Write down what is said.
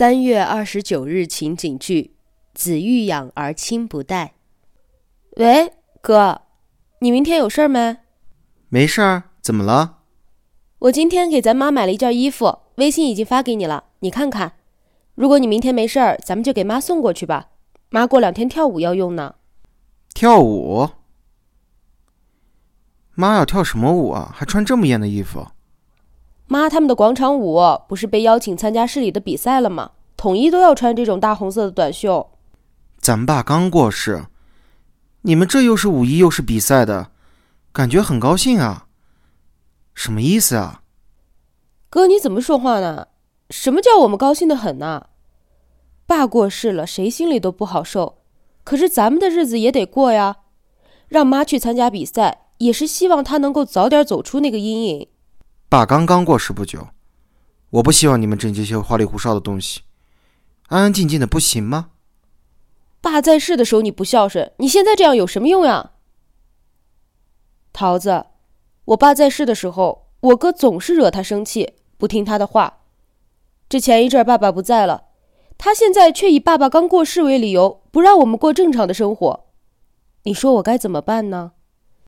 三月二十九日情景剧：子欲养而亲不待。喂，哥，你明天有事儿没？没事儿，怎么了？我今天给咱妈买了一件衣服，微信已经发给你了，你看看。如果你明天没事儿，咱们就给妈送过去吧。妈过两天跳舞要用呢。跳舞？妈要跳什么舞啊？还穿这么艳的衣服？妈他们的广场舞不是被邀请参加市里的比赛了吗？统一都要穿这种大红色的短袖。咱爸刚过世，你们这又是五一又是比赛的，感觉很高兴啊？什么意思啊？哥，你怎么说话呢？什么叫我们高兴的很呢？爸过世了，谁心里都不好受。可是咱们的日子也得过呀。让妈去参加比赛，也是希望她能够早点走出那个阴影。爸刚刚过世不久，我不希望你们整这些花里胡哨的东西，安安静静的不行吗？爸在世的时候你不孝顺，你现在这样有什么用呀？桃子，我爸在世的时候，我哥总是惹他生气，不听他的话。这前一阵爸爸不在了。他现在却以爸爸刚过世为理由，不让我们过正常的生活，你说我该怎么办呢？